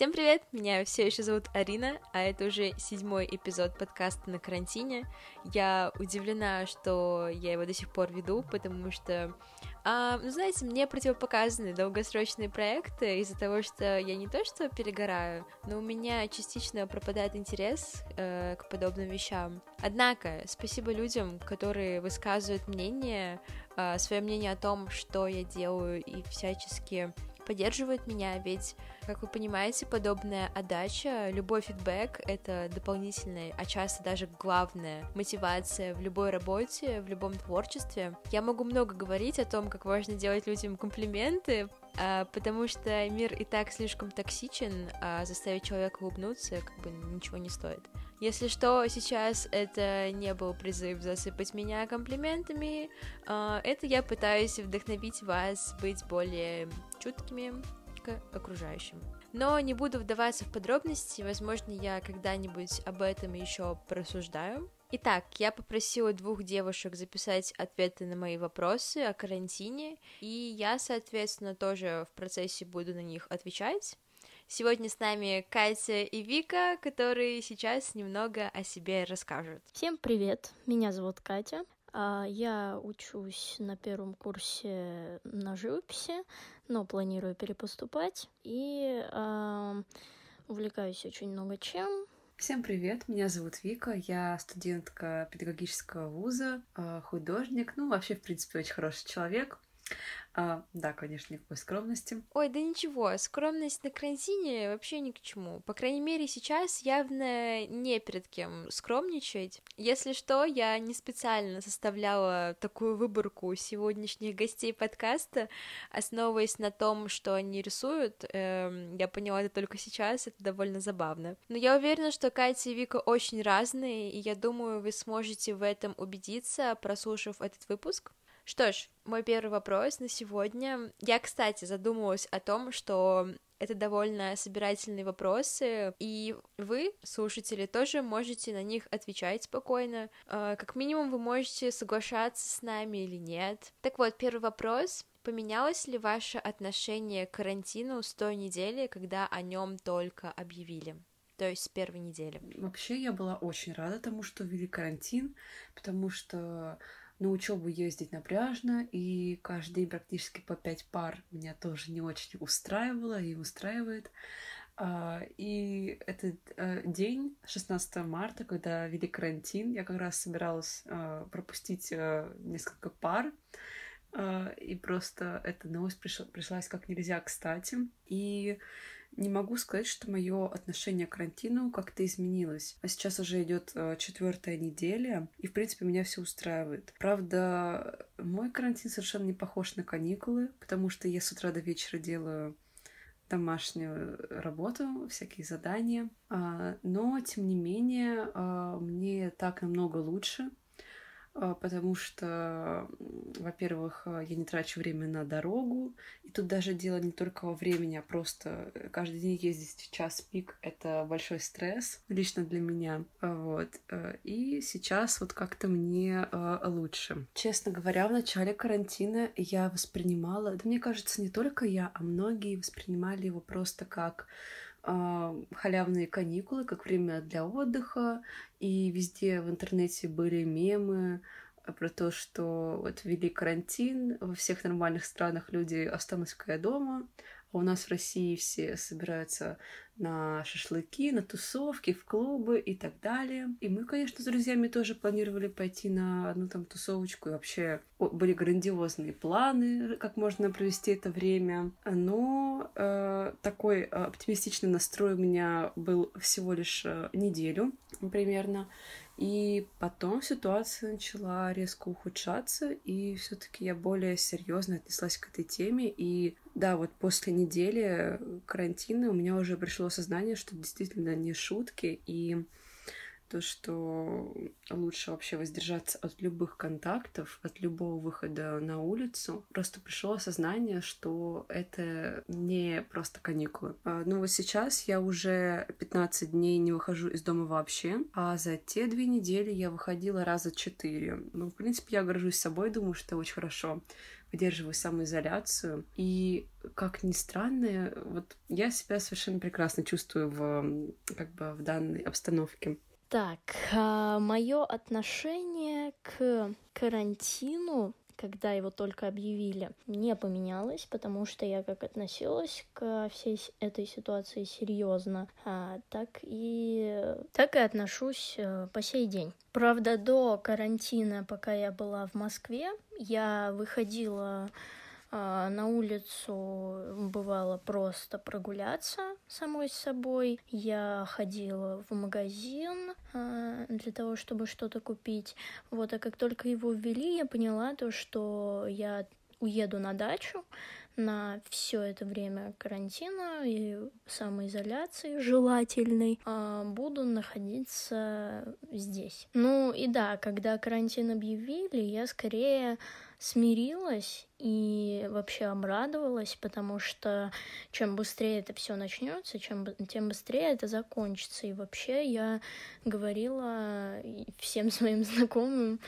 Всем привет! Меня все еще зовут Арина, а это уже седьмой эпизод подкаста на карантине. Я удивлена, что я его до сих пор веду, потому что, а, ну, знаете, мне противопоказаны долгосрочные проекты из-за того, что я не то что перегораю, но у меня частично пропадает интерес э, к подобным вещам. Однако, спасибо людям, которые высказывают мнение, э, свое мнение о том, что я делаю, и всячески поддерживают меня, ведь, как вы понимаете, подобная отдача, любой фидбэк — это дополнительная, а часто даже главная мотивация в любой работе, в любом творчестве. Я могу много говорить о том, как важно делать людям комплименты, а, потому что мир и так слишком токсичен, а заставить человека улыбнуться как бы ничего не стоит. Если что, сейчас это не был призыв засыпать меня комплиментами, а, это я пытаюсь вдохновить вас быть более чуткими к окружающим. Но не буду вдаваться в подробности, возможно, я когда-нибудь об этом еще просуждаю. Итак, я попросила двух девушек записать ответы на мои вопросы о карантине, и я, соответственно, тоже в процессе буду на них отвечать. Сегодня с нами Катя и Вика, которые сейчас немного о себе расскажут. Всем привет, меня зовут Катя. А, я учусь на первом курсе на живописи, но планирую перепоступать и э, увлекаюсь очень много чем. Всем привет, меня зовут Вика, я студентка педагогического вуза, а, художник, ну вообще, в принципе, очень хороший человек. А, да, конечно, никакой скромности. Ой, да ничего, скромность на карантине вообще ни к чему. По крайней мере, сейчас явно не перед кем скромничать. Если что, я не специально составляла такую выборку сегодняшних гостей подкаста, основываясь на том, что они рисуют. Эм, я поняла это только сейчас, это довольно забавно. Но я уверена, что Катя и Вика очень разные, и я думаю, вы сможете в этом убедиться, прослушав этот выпуск. Что ж, мой первый вопрос на сегодня. Я, кстати, задумалась о том, что это довольно собирательные вопросы, и вы, слушатели, тоже можете на них отвечать спокойно. А, как минимум, вы можете соглашаться с нами или нет. Так вот, первый вопрос. Поменялось ли ваше отношение к карантину с той недели, когда о нем только объявили? то есть с первой недели. Вообще я была очень рада тому, что ввели карантин, потому что на учебу ездить напряжно, и каждый день практически по пять пар меня тоже не очень устраивало и устраивает. А, и этот э, день, 16 марта, когда ввели карантин, я как раз собиралась э, пропустить э, несколько пар, и просто эта новость пришла, пришлась как нельзя кстати. И не могу сказать, что мое отношение к карантину как-то изменилось. А сейчас уже идет э, четвертая неделя, и в принципе меня все устраивает. Правда, мой карантин совершенно не похож на каникулы, потому что я с утра до вечера делаю домашнюю работу, всякие задания. А, но, тем не менее, а, мне так намного лучше, потому что, во-первых, а, я не трачу время на дорогу, и тут даже дело не только во времени, а просто каждый день ездить в час пик — это большой стресс лично для меня, вот. А, и сейчас вот как-то мне лучше. Честно говоря, в начале карантина я воспринимала, да мне кажется, не только я, а многие воспринимали его просто как халявные каникулы, как время для отдыха, и везде в интернете были мемы про то, что вот ввели карантин, во всех нормальных странах люди останутся дома, а у нас в России все собираются на шашлыки, на тусовки, в клубы и так далее. И мы, конечно, с друзьями тоже планировали пойти на одну там тусовочку. И вообще были грандиозные планы, как можно провести это время. Но э, такой оптимистичный настрой у меня был всего лишь э, неделю примерно. И потом ситуация начала резко ухудшаться, и все-таки я более серьезно отнеслась к этой теме. И да, вот после недели карантина у меня уже пришло сознание, что действительно не шутки, и то, что лучше вообще воздержаться от любых контактов, от любого выхода на улицу. Просто пришло осознание, что это не просто каникулы. А, ну вот сейчас я уже 15 дней не выхожу из дома вообще, а за те две недели я выходила раза четыре. Ну, в принципе, я горжусь собой, думаю, что очень хорошо выдерживаю самоизоляцию. И, как ни странно, вот я себя совершенно прекрасно чувствую в, как бы, в данной обстановке. Так, а, мое отношение к карантину когда его только объявили, не поменялось, потому что я как относилась к всей этой ситуации серьезно, а, так и так и отношусь а, по сей день. Правда, до карантина, пока я была в Москве, я выходила на улицу бывало просто прогуляться самой с собой. Я ходила в магазин а, для того, чтобы что-то купить. Вот, а как только его ввели, я поняла то, что я уеду на дачу на все это время карантина и самоизоляции желательной а, буду находиться здесь. Ну и да, когда карантин объявили, я скорее смирилась и вообще обрадовалась, потому что чем быстрее это все начнется, чем тем быстрее это закончится. И вообще я говорила всем своим знакомым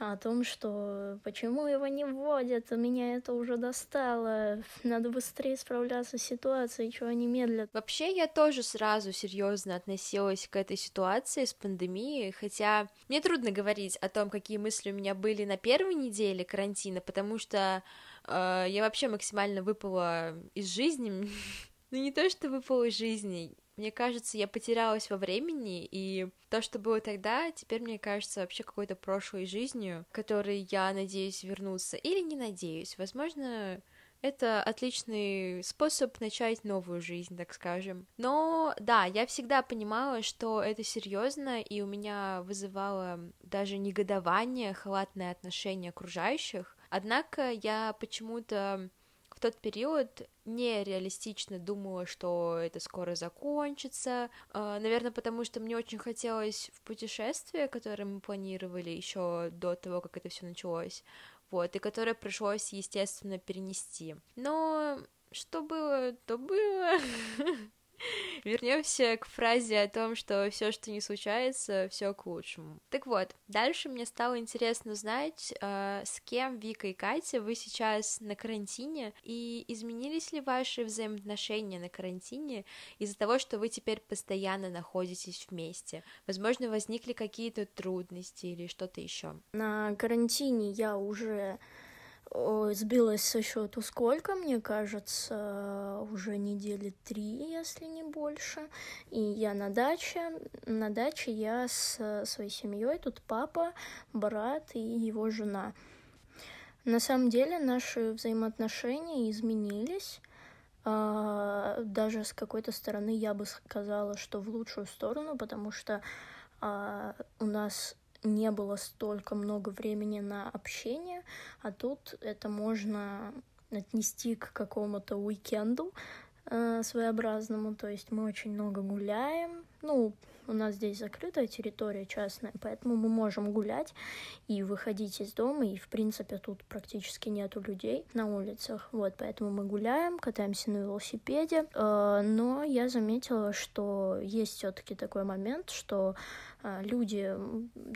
о том, что почему его не вводят, меня это уже достало, надо быстрее справляться с ситуацией, чего они медлят. Вообще я тоже сразу серьезно относилась к этой ситуации с пандемией, хотя мне трудно говорить о том, какие мысли у меня были на первой неделе карантина, потому что э, я вообще максимально выпала из жизни, ну не то, что выпала из жизни, мне кажется, я потерялась во времени, и то, что было тогда, теперь мне кажется вообще какой-то прошлой жизнью, которой я надеюсь вернуться, или не надеюсь. Возможно, это отличный способ начать новую жизнь, так скажем. Но да, я всегда понимала, что это серьезно, и у меня вызывало даже негодование, халатное отношение окружающих. Однако я почему-то в тот период нереалистично думала, что это скоро закончится. А, наверное, потому что мне очень хотелось в путешествие, которое мы планировали еще до того, как это все началось, вот, и которое пришлось, естественно, перенести. Но что было, то было. Вернемся к фразе о том, что все, что не случается, все к лучшему. Так вот, дальше мне стало интересно узнать, э, с кем Вика и Катя вы сейчас на карантине, и изменились ли ваши взаимоотношения на карантине из-за того, что вы теперь постоянно находитесь вместе? Возможно, возникли какие-то трудности или что-то еще? На карантине я уже сбилась со счету сколько, мне кажется, уже недели три, если не больше. И я на даче. На даче я с своей семьей. Тут папа, брат и его жена. На самом деле наши взаимоотношения изменились. А, даже с какой-то стороны я бы сказала, что в лучшую сторону, потому что а, у нас не было столько много времени на общение, а тут это можно отнести к какому-то уикенду э, своеобразному, то есть мы очень много гуляем, ну, у нас здесь закрытая территория частная, поэтому мы можем гулять и выходить из дома, и, в принципе, тут практически нету людей на улицах, вот, поэтому мы гуляем, катаемся на велосипеде, э, но я заметила, что есть все таки такой момент, что люди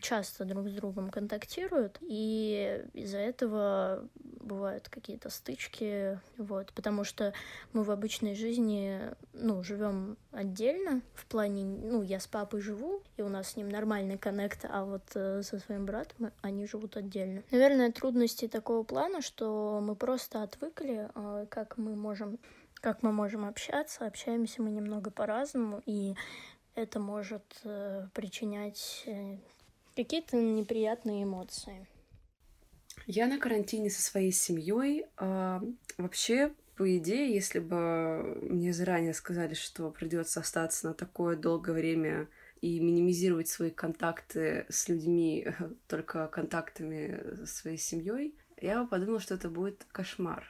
часто друг с другом контактируют, и из-за этого бывают какие-то стычки, вот, потому что мы в обычной жизни, ну, живем отдельно, в плане, ну, я с папой живу, и у нас с ним нормальный коннект, а вот э, со своим братом они живут отдельно. Наверное, трудности такого плана, что мы просто отвыкли, э, как мы можем как мы можем общаться, общаемся мы немного по-разному, и это может э, причинять э, какие-то неприятные эмоции. Я на карантине со своей семьей. А, вообще, по идее, если бы мне заранее сказали, что придется остаться на такое долгое время и минимизировать свои контакты с людьми только контактами со своей семьей, я бы подумала, что это будет кошмар.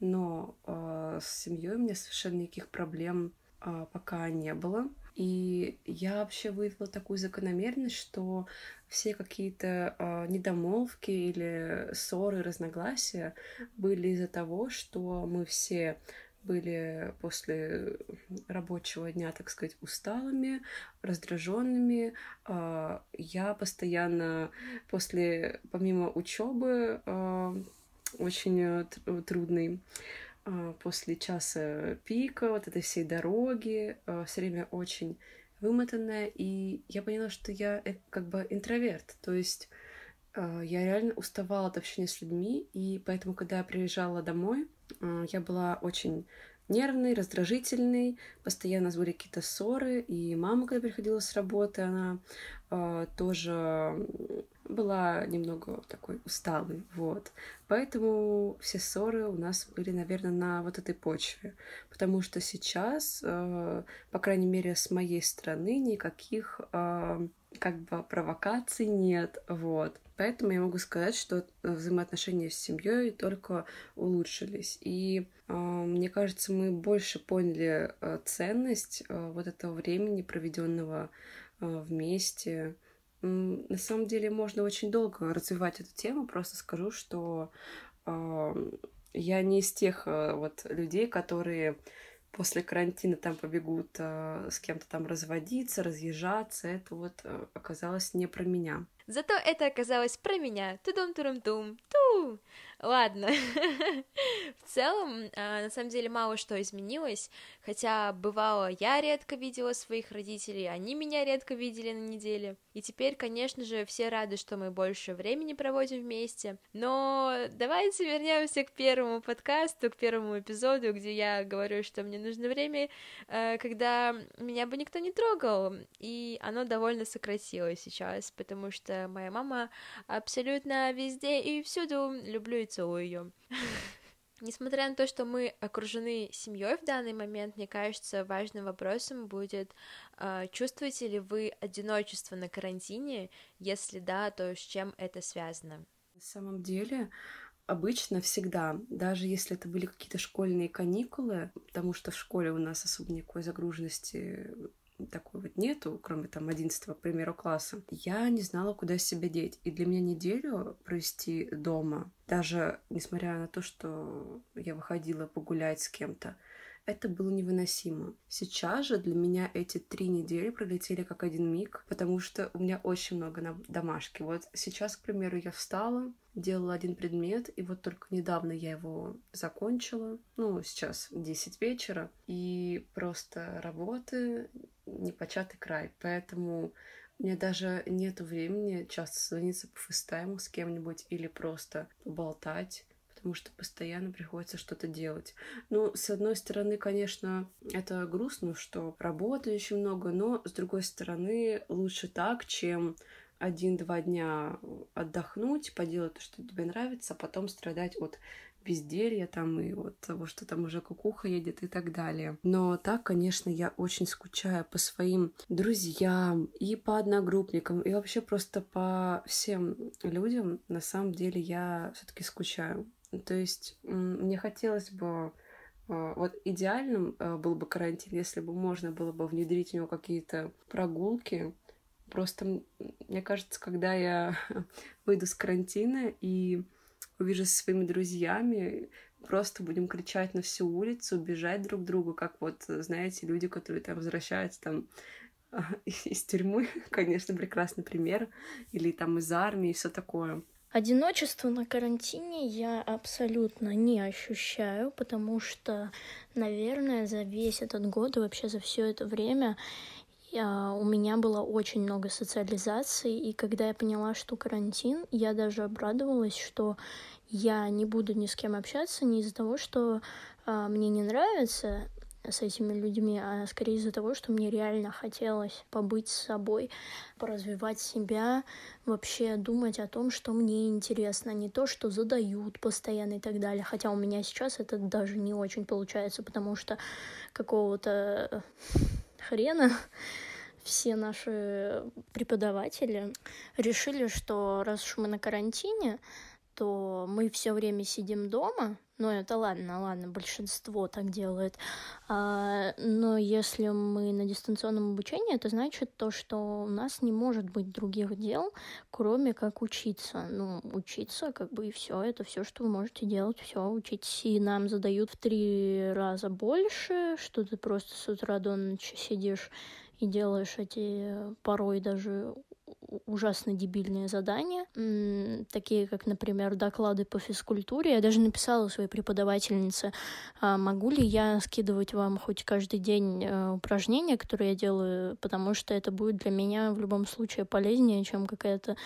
Но э, с семьей у меня совершенно никаких проблем а, пока не было. И я вообще выявила такую закономерность, что все какие-то э, недомолвки или ссоры, разногласия были из-за того, что мы все были после рабочего дня, так сказать, усталыми, раздраженными. Э, я постоянно после, помимо учебы, э, очень трудной, после часа пика, вот этой всей дороги, все время очень вымотанная, и я поняла, что я э, как бы интроверт, то есть э, я реально уставала от общения с людьми, и поэтому, когда я приезжала домой, я была очень нервный, раздражительный, постоянно были какие-то ссоры, и мама, когда приходила с работы, она тоже была немного такой усталой, вот. Поэтому все ссоры у нас были, наверное, на вот этой почве, потому что сейчас, э, по крайней мере, с моей стороны никаких э, как бы провокаций нет, вот. Поэтому я могу сказать, что взаимоотношения с семьей только улучшились. И э, мне кажется, мы больше поняли э, ценность э, вот этого времени, проведенного э, вместе. На самом деле можно очень долго развивать эту тему. Просто скажу, что э, я не из тех э, вот людей, которые после карантина там побегут э, с кем-то там разводиться, разъезжаться, это вот э, оказалось не про меня. Зато это оказалось про меня. Тудум-турум-тум. Ту! Ладно. В целом, а, на самом деле, мало что изменилось, хотя бывало, я редко видела своих родителей, они меня редко видели на неделе. И теперь, конечно же, все рады, что мы больше времени проводим вместе. Но давайте вернемся к первому подкасту, к первому эпизоду, где я говорю, что мне нужно время, э, когда меня бы никто не трогал. И оно довольно сократилось сейчас, потому что моя мама абсолютно везде и всюду люблю целую ее. Несмотря на то, что мы окружены семьей в данный момент, мне кажется, важным вопросом будет, э, чувствуете ли вы одиночество на карантине? Если да, то с чем это связано? На самом деле, обычно всегда, даже если это были какие-то школьные каникулы, потому что в школе у нас особо никакой загруженности такой вот нету, кроме там 11 к примеру, класса, я не знала, куда себя деть. И для меня неделю провести дома, даже несмотря на то, что я выходила погулять с кем-то, это было невыносимо. Сейчас же для меня эти три недели пролетели как один миг, потому что у меня очень много на домашки. Вот сейчас, к примеру, я встала, делала один предмет, и вот только недавно я его закончила. Ну, сейчас 10 вечера, и просто работы непочатый край. Поэтому мне даже нету времени часто звониться по фейстайму с кем-нибудь или просто поболтать потому что постоянно приходится что-то делать. Ну, с одной стороны, конечно, это грустно, что работы очень много, но с другой стороны, лучше так, чем один-два дня отдохнуть, поделать то, что тебе нравится, а потом страдать от безделья там и от того, что там уже кукуха едет и так далее. Но так, конечно, я очень скучаю по своим друзьям и по одногруппникам, и вообще просто по всем людям. На самом деле я все-таки скучаю. То есть мне хотелось бы а, вот идеальным а, был бы карантин, если бы можно было бы внедрить в него какие-то прогулки. Просто, мне кажется, когда я выйду с карантина и увижу со своими друзьями, просто будем кричать на всю улицу, бежать друг к другу, как вот, знаете, люди, которые там возвращаются там из тюрьмы, конечно, прекрасный пример, или там из армии и все такое. Одиночество на карантине я абсолютно не ощущаю, потому что, наверное, за весь этот год и вообще за все это время я, у меня было очень много социализации, и когда я поняла, что карантин, я даже обрадовалась, что я не буду ни с кем общаться, не из-за того, что а, мне не нравится с этими людьми, а скорее из-за того, что мне реально хотелось побыть с собой, поразвивать себя, вообще думать о том, что мне интересно, не то, что задают постоянно и так далее. Хотя у меня сейчас это даже не очень получается, потому что какого-то э, хрена все наши преподаватели решили, что раз уж мы на карантине, что мы все время сидим дома, ну, это ладно, ладно, большинство так делает. А, но если мы на дистанционном обучении, это значит то, что у нас не может быть других дел, кроме как учиться. Ну, учиться, как бы и все. Это все, что вы можете делать, все, учитесь. И нам задают в три раза больше, что ты просто с утра до ночи сидишь и делаешь эти порой даже ужасно дебильные задания, такие как, например, доклады по физкультуре. Я даже написала своей преподавательнице, а могу ли я скидывать вам хоть каждый день э, упражнения, которые я делаю, потому что это будет для меня в любом случае полезнее, чем какая-то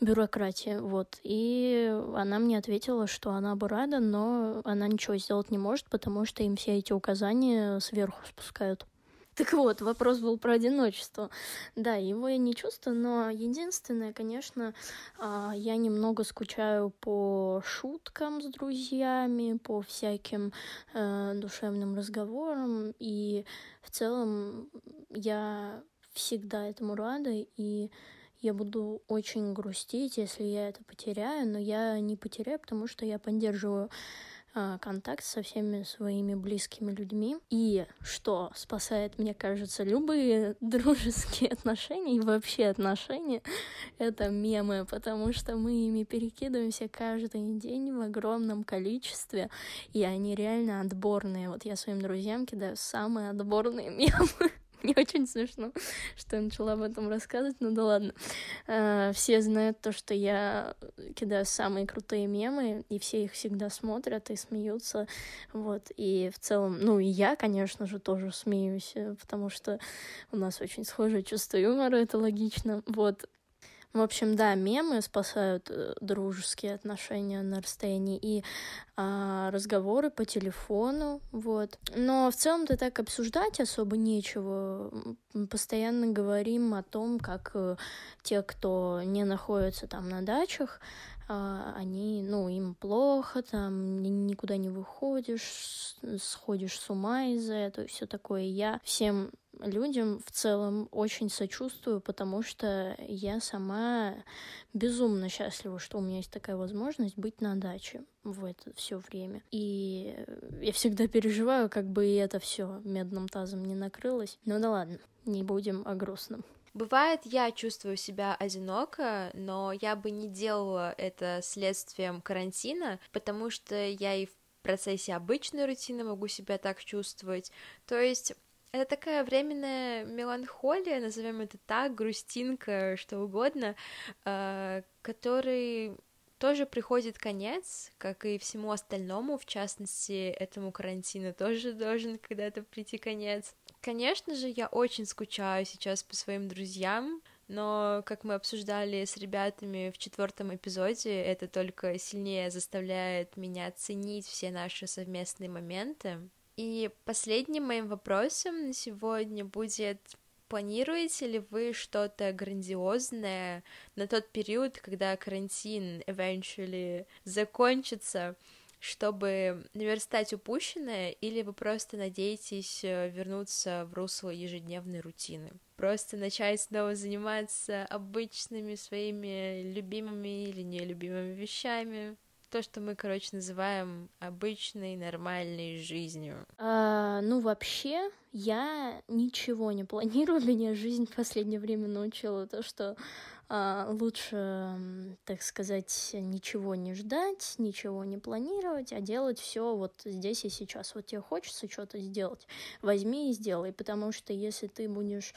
бюрократия, вот. И она мне ответила, что она бы рада, но она ничего сделать не может, потому что им все эти указания сверху спускают. Так вот, вопрос был про одиночество. Да, его я не чувствую, но единственное, конечно, а, я немного скучаю по шуткам с друзьями, по всяким э, душевным разговорам, и в целом я всегда этому рада, и я буду очень грустить, если я это потеряю, но я не потеряю, потому что я поддерживаю контакт со всеми своими близкими людьми. И что спасает, мне кажется, любые дружеские отношения и вообще отношения, это мемы, потому что мы ими перекидываемся каждый день в огромном количестве, и они реально отборные. Вот я своим друзьям кидаю самые отборные мемы. Не очень смешно, что я начала об этом рассказывать, но да ладно. А, все знают то, что я кидаю самые крутые мемы, и все их всегда смотрят и смеются, вот. И в целом, ну и я, конечно же, тоже смеюсь, э, потому что у нас очень схожее чувство юмора, это логично, вот. В общем, да, мемы спасают э, дружеские отношения на расстоянии и а, разговоры по телефону, вот. Но в целом-то так обсуждать особо нечего. Постоянно говорим о том, как э, те, кто не находится там на дачах, а, они, ну, им плохо, там никуда не выходишь, сходишь с ума из-за этого, все такое. Я всем людям в целом очень сочувствую, потому что я сама безумно счастлива, что у меня есть такая возможность быть на даче в это все время. И я всегда переживаю, как бы и это все медным тазом не накрылось. Ну да ладно, не будем о грустном. Бывает, я чувствую себя одиноко, но я бы не делала это следствием карантина, потому что я и в процессе обычной рутины могу себя так чувствовать. То есть это такая временная меланхолия, назовем это так, грустинка, что угодно, э, который тоже приходит конец, как и всему остальному, в частности, этому карантину тоже должен когда-то прийти конец. Конечно же, я очень скучаю сейчас по своим друзьям, но, как мы обсуждали с ребятами в четвертом эпизоде, это только сильнее заставляет меня ценить все наши совместные моменты. И последним моим вопросом на сегодня будет планируете ли вы что-то грандиозное на тот период, когда карантин eventually закончится, чтобы наверстать упущенное, или вы просто надеетесь э, вернуться в русло ежедневной рутины? Просто начать снова заниматься обычными своими любимыми или нелюбимыми вещами? То, что мы, короче, называем обычной, нормальной жизнью? А, ну, вообще, я ничего не планирую. Меня жизнь в последнее время научила то, что а, лучше, так сказать, ничего не ждать, ничего не планировать, а делать все вот здесь и сейчас. Вот тебе хочется что-то сделать, возьми и сделай, потому что если ты будешь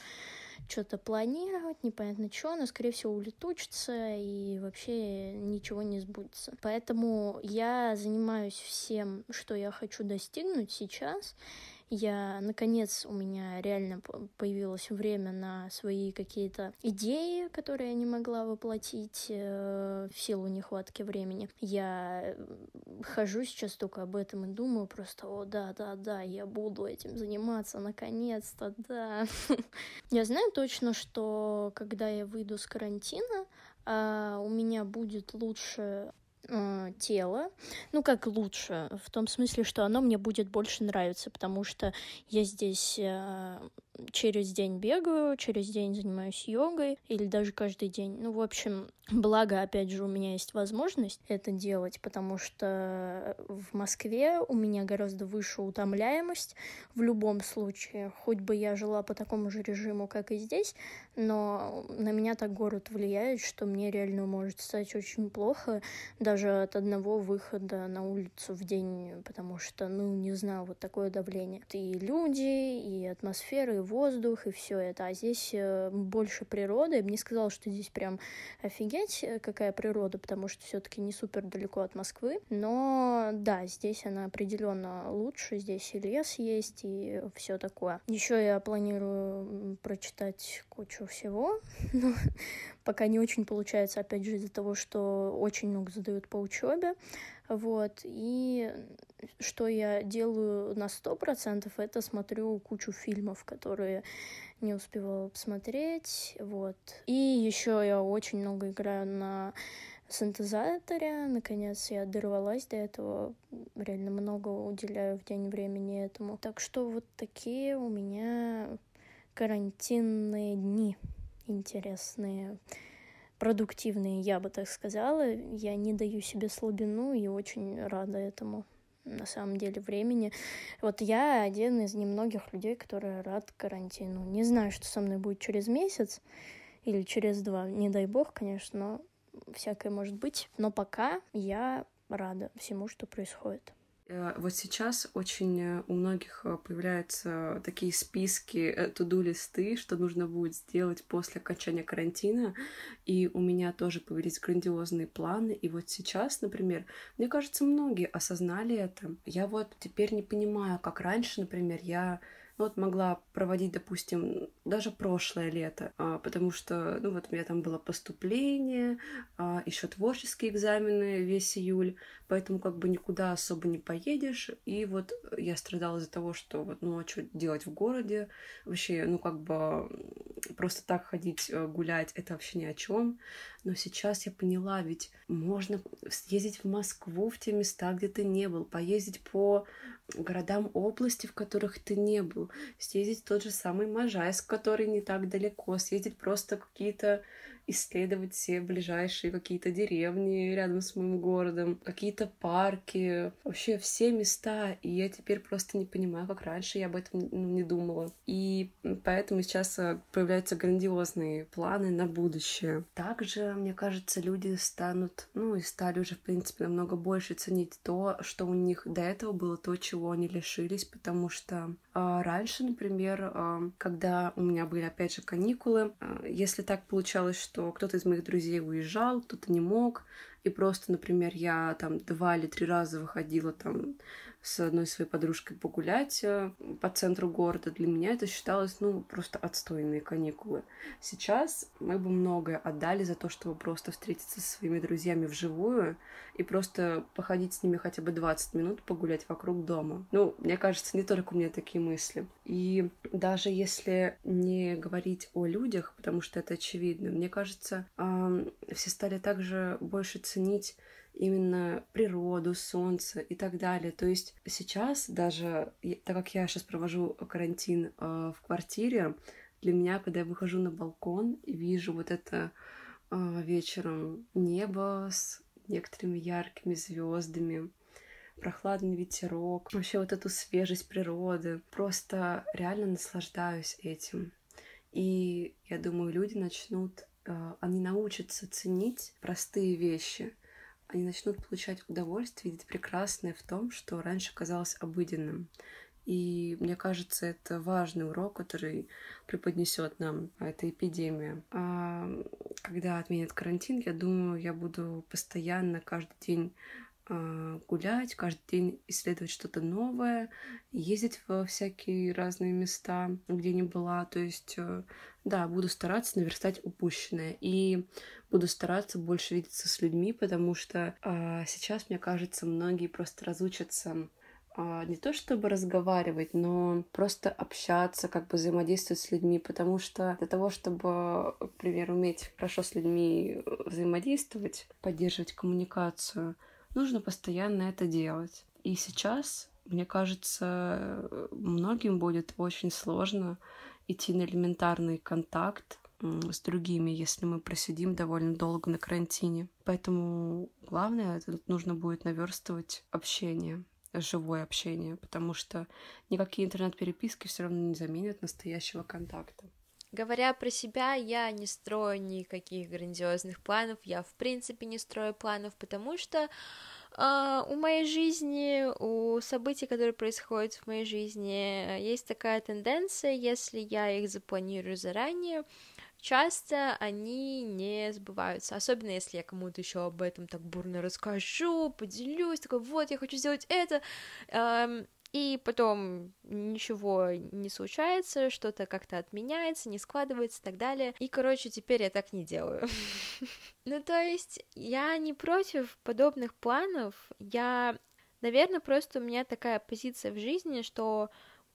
что-то планировать, непонятно что, но, скорее всего, улетучится и вообще ничего не сбудется. Поэтому я занимаюсь всем, что я хочу достигнуть сейчас, я, наконец, у меня реально появилось время на свои какие-то идеи, которые я не могла воплотить э, в силу нехватки времени. Я хожу сейчас только об этом и думаю просто, о, да, да, да, я буду этим заниматься, наконец-то, да. Я знаю точно, что когда я выйду с карантина, а, у меня будет лучше э, тело. Ну, как лучше, в том смысле, что оно мне будет больше нравиться, потому что я здесь э, через день бегаю, через день занимаюсь йогой или даже каждый день. Ну, в общем, благо, опять же, у меня есть возможность это делать, потому что в Москве у меня гораздо выше утомляемость в любом случае. Хоть бы я жила по такому же режиму, как и здесь, но на меня так город влияет, что мне реально может стать очень плохо даже от одного выхода на улицу в день, потому что, ну, не знаю, вот такое давление. И люди, и атмосфера, и воздух, и все это. А здесь э, больше природы. Я бы не сказала, что здесь прям офигеть, э, какая природа, потому что все-таки не супер далеко от Москвы. Но да, здесь она определенно лучше. Здесь и лес есть, и все такое. Еще я планирую прочитать кучу всего, но пока не очень получается, опять же, из-за того, что очень много задают по учебе. Вот. И что я делаю на сто процентов, это смотрю кучу фильмов, которые не успевала посмотреть. Вот. И еще я очень много играю на синтезаторе. Наконец я дорвалась до этого. Реально много уделяю в день времени этому. Так что вот такие у меня карантинные дни интересные продуктивные, я бы так сказала. Я не даю себе слабину и очень рада этому на самом деле времени. Вот я один из немногих людей, которые рад карантину. Не знаю, что со мной будет через месяц или через два. Не дай бог, конечно, но всякое может быть. Но пока я рада всему, что происходит. Э, вот сейчас очень э, у многих э, появляются такие списки, туду-листы, что нужно будет сделать после окончания карантина. И у меня тоже появились грандиозные планы. И вот сейчас, например, мне кажется, многие осознали это. Я вот теперь не понимаю, как раньше, например, я вот могла проводить, допустим, даже прошлое лето, а, потому что, ну, вот у меня там было поступление, а, еще творческие экзамены весь июль, поэтому как бы никуда особо не поедешь, и вот я страдала из-за того, что вот, ну, а что делать в городе, вообще, ну, как бы просто так ходить э, гулять, это вообще ни о чем, но сейчас я поняла, ведь можно съездить в Москву, в те места, где ты не был, поездить по городам области, в которых ты не был, съездить в тот же самый Можайск, который не так далеко, съездить просто какие-то исследовать все ближайшие какие-то деревни рядом с моим городом, какие-то парки, вообще все места. И я теперь просто не понимаю, как раньше я об этом ну, не думала. И поэтому сейчас э, появляются грандиозные планы на будущее. Также, мне кажется, люди станут, ну и стали уже, в принципе, намного больше ценить то, что у них до этого было, то, чего они лишились, потому что раньше, например, а, когда у меня были, опять же, каникулы, а, если так получалось, что кто-то из моих друзей уезжал, кто-то не мог, и просто, например, я там два или три раза выходила там с одной своей подружкой погулять э, по центру города. Для меня это считалось, ну, просто отстойные каникулы. Сейчас мы бы многое отдали за то, чтобы просто встретиться со своими друзьями вживую и просто походить с ними хотя бы 20 минут, погулять вокруг дома. Ну, мне кажется, не только у меня такие мысли. И даже если не говорить о людях, потому что это очевидно, мне кажется, все стали также больше ценить именно природу, солнце и так далее. То есть сейчас даже, так как я сейчас провожу карантин э, в квартире, для меня, когда я выхожу на балкон и вижу вот это э, вечером небо с некоторыми яркими звездами, прохладный ветерок, вообще вот эту свежесть природы, просто реально наслаждаюсь этим. И я думаю, люди начнут, э, они научатся ценить простые вещи — они начнут получать удовольствие, видеть прекрасное в том, что раньше казалось обыденным. И мне кажется, это важный урок, который преподнесет нам эта эпидемия. А когда отменят карантин, я думаю, я буду постоянно каждый день гулять, каждый день исследовать что-то новое, ездить во всякие разные места, где не была. То есть, э, да, буду стараться наверстать упущенное. И буду стараться больше видеться с людьми, потому что а, сейчас, мне кажется, многие просто разучатся а, не то чтобы разговаривать, но просто общаться, как бы взаимодействовать с людьми, потому что для того, чтобы, к уметь хорошо с людьми взаимодействовать, поддерживать коммуникацию, нужно постоянно это делать. И сейчас, мне кажется, многим будет очень сложно идти на элементарный контакт с другими, если мы просидим довольно долго на карантине. Поэтому главное, это нужно будет наверстывать общение живое общение, потому что никакие интернет-переписки все равно не заменят настоящего контакта. Говоря про себя, я не строю никаких грандиозных планов, я в принципе не строю планов, потому что Uh, у моей жизни, у событий, которые происходят в моей жизни, есть такая тенденция, если я их запланирую заранее, часто они не сбываются, особенно если я кому-то еще об этом так бурно расскажу, поделюсь, такой, вот, я хочу сделать это, uh, и потом ничего не случается, что-то как-то отменяется, не складывается и так далее. И, короче, теперь я так не делаю. Ну, то есть, я не против подобных планов, я, наверное, просто у меня такая позиция в жизни, что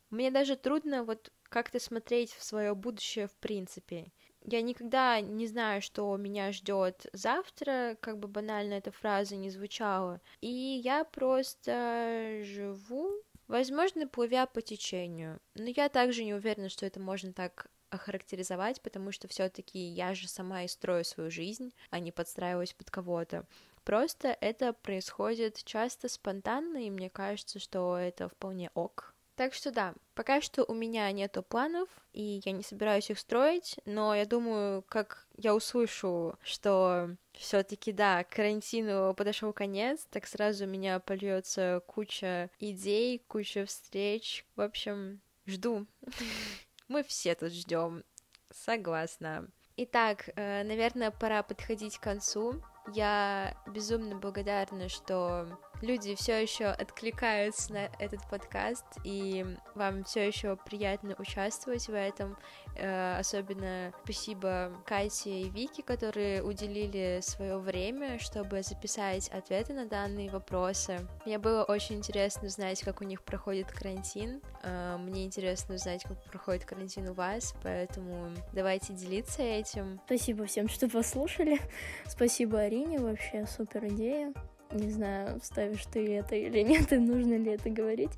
мне даже трудно вот как-то смотреть в свое будущее в принципе. Я никогда не знаю, что меня ждет завтра, как бы банально эта фраза не звучала. И я просто живу Возможно, плывя по течению, но я также не уверена, что это можно так охарактеризовать, потому что все-таки я же сама и строю свою жизнь, а не подстраиваюсь под кого-то. Просто это происходит часто спонтанно, и мне кажется, что это вполне ок. Так что да, пока что у меня нету планов, и я не собираюсь их строить, но я думаю, как я услышу, что все-таки да, карантину подошел конец, так сразу у меня польется куча идей, куча встреч. В общем, жду. Мы все тут ждем. Согласна. Итак, э, наверное, пора подходить к концу. Я безумно благодарна, что люди все еще откликаются на этот подкаст, и вам все еще приятно участвовать в этом. Э, особенно спасибо Кате и Вике, которые уделили свое время, чтобы записать ответы на данные вопросы. Мне было очень интересно узнать, как у них проходит карантин. Э, мне интересно узнать, как проходит карантин у вас, поэтому давайте делиться этим. Спасибо всем, что послушали. Спасибо Арине, вообще супер идея. Не знаю, вставишь ты это или нет, и нужно ли это говорить.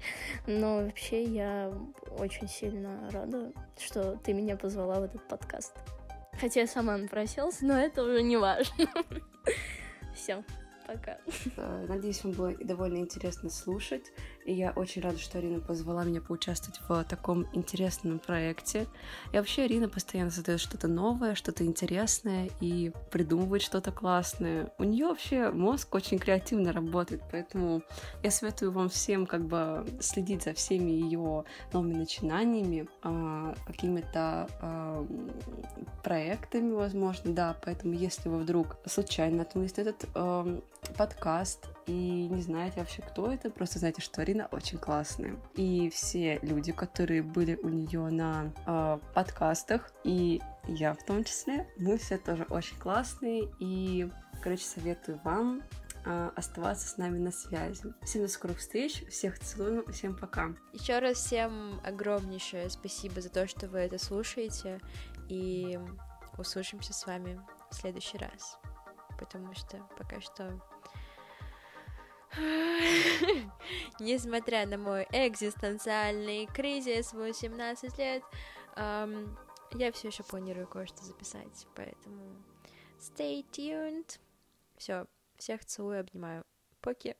Но вообще я очень сильно рада, что ты меня позвала в этот подкаст. Хотя я сама напросилась, но это уже не важно. Все, пока. Надеюсь, вам было довольно интересно слушать. И я очень рада, что Арина позвала меня поучаствовать в таком интересном проекте. И вообще Арина постоянно создает что-то новое, что-то интересное и придумывает что-то классное. У нее вообще мозг очень креативно работает, поэтому я советую вам всем как бы следить за всеми ее новыми начинаниями, а, какими-то а, проектами, возможно, да. Поэтому если вы вдруг случайно наткнулись на этот а, подкаст и не знаете вообще, кто это, просто знаете, что Арина очень классная. И все люди, которые были у нее на э, подкастах, и я в том числе, мы все тоже очень классные, и, короче, советую вам э, оставаться с нами на связи. Всем до скорых встреч, всех целую, всем пока. Еще раз всем огромнейшее спасибо за то, что вы это слушаете, и услышимся с вами в следующий раз, потому что пока что Несмотря на мой экзистенциальный кризис 18 лет, эм, я все еще планирую кое-что записать, поэтому stay tuned. Все, всех целую, обнимаю. Поки.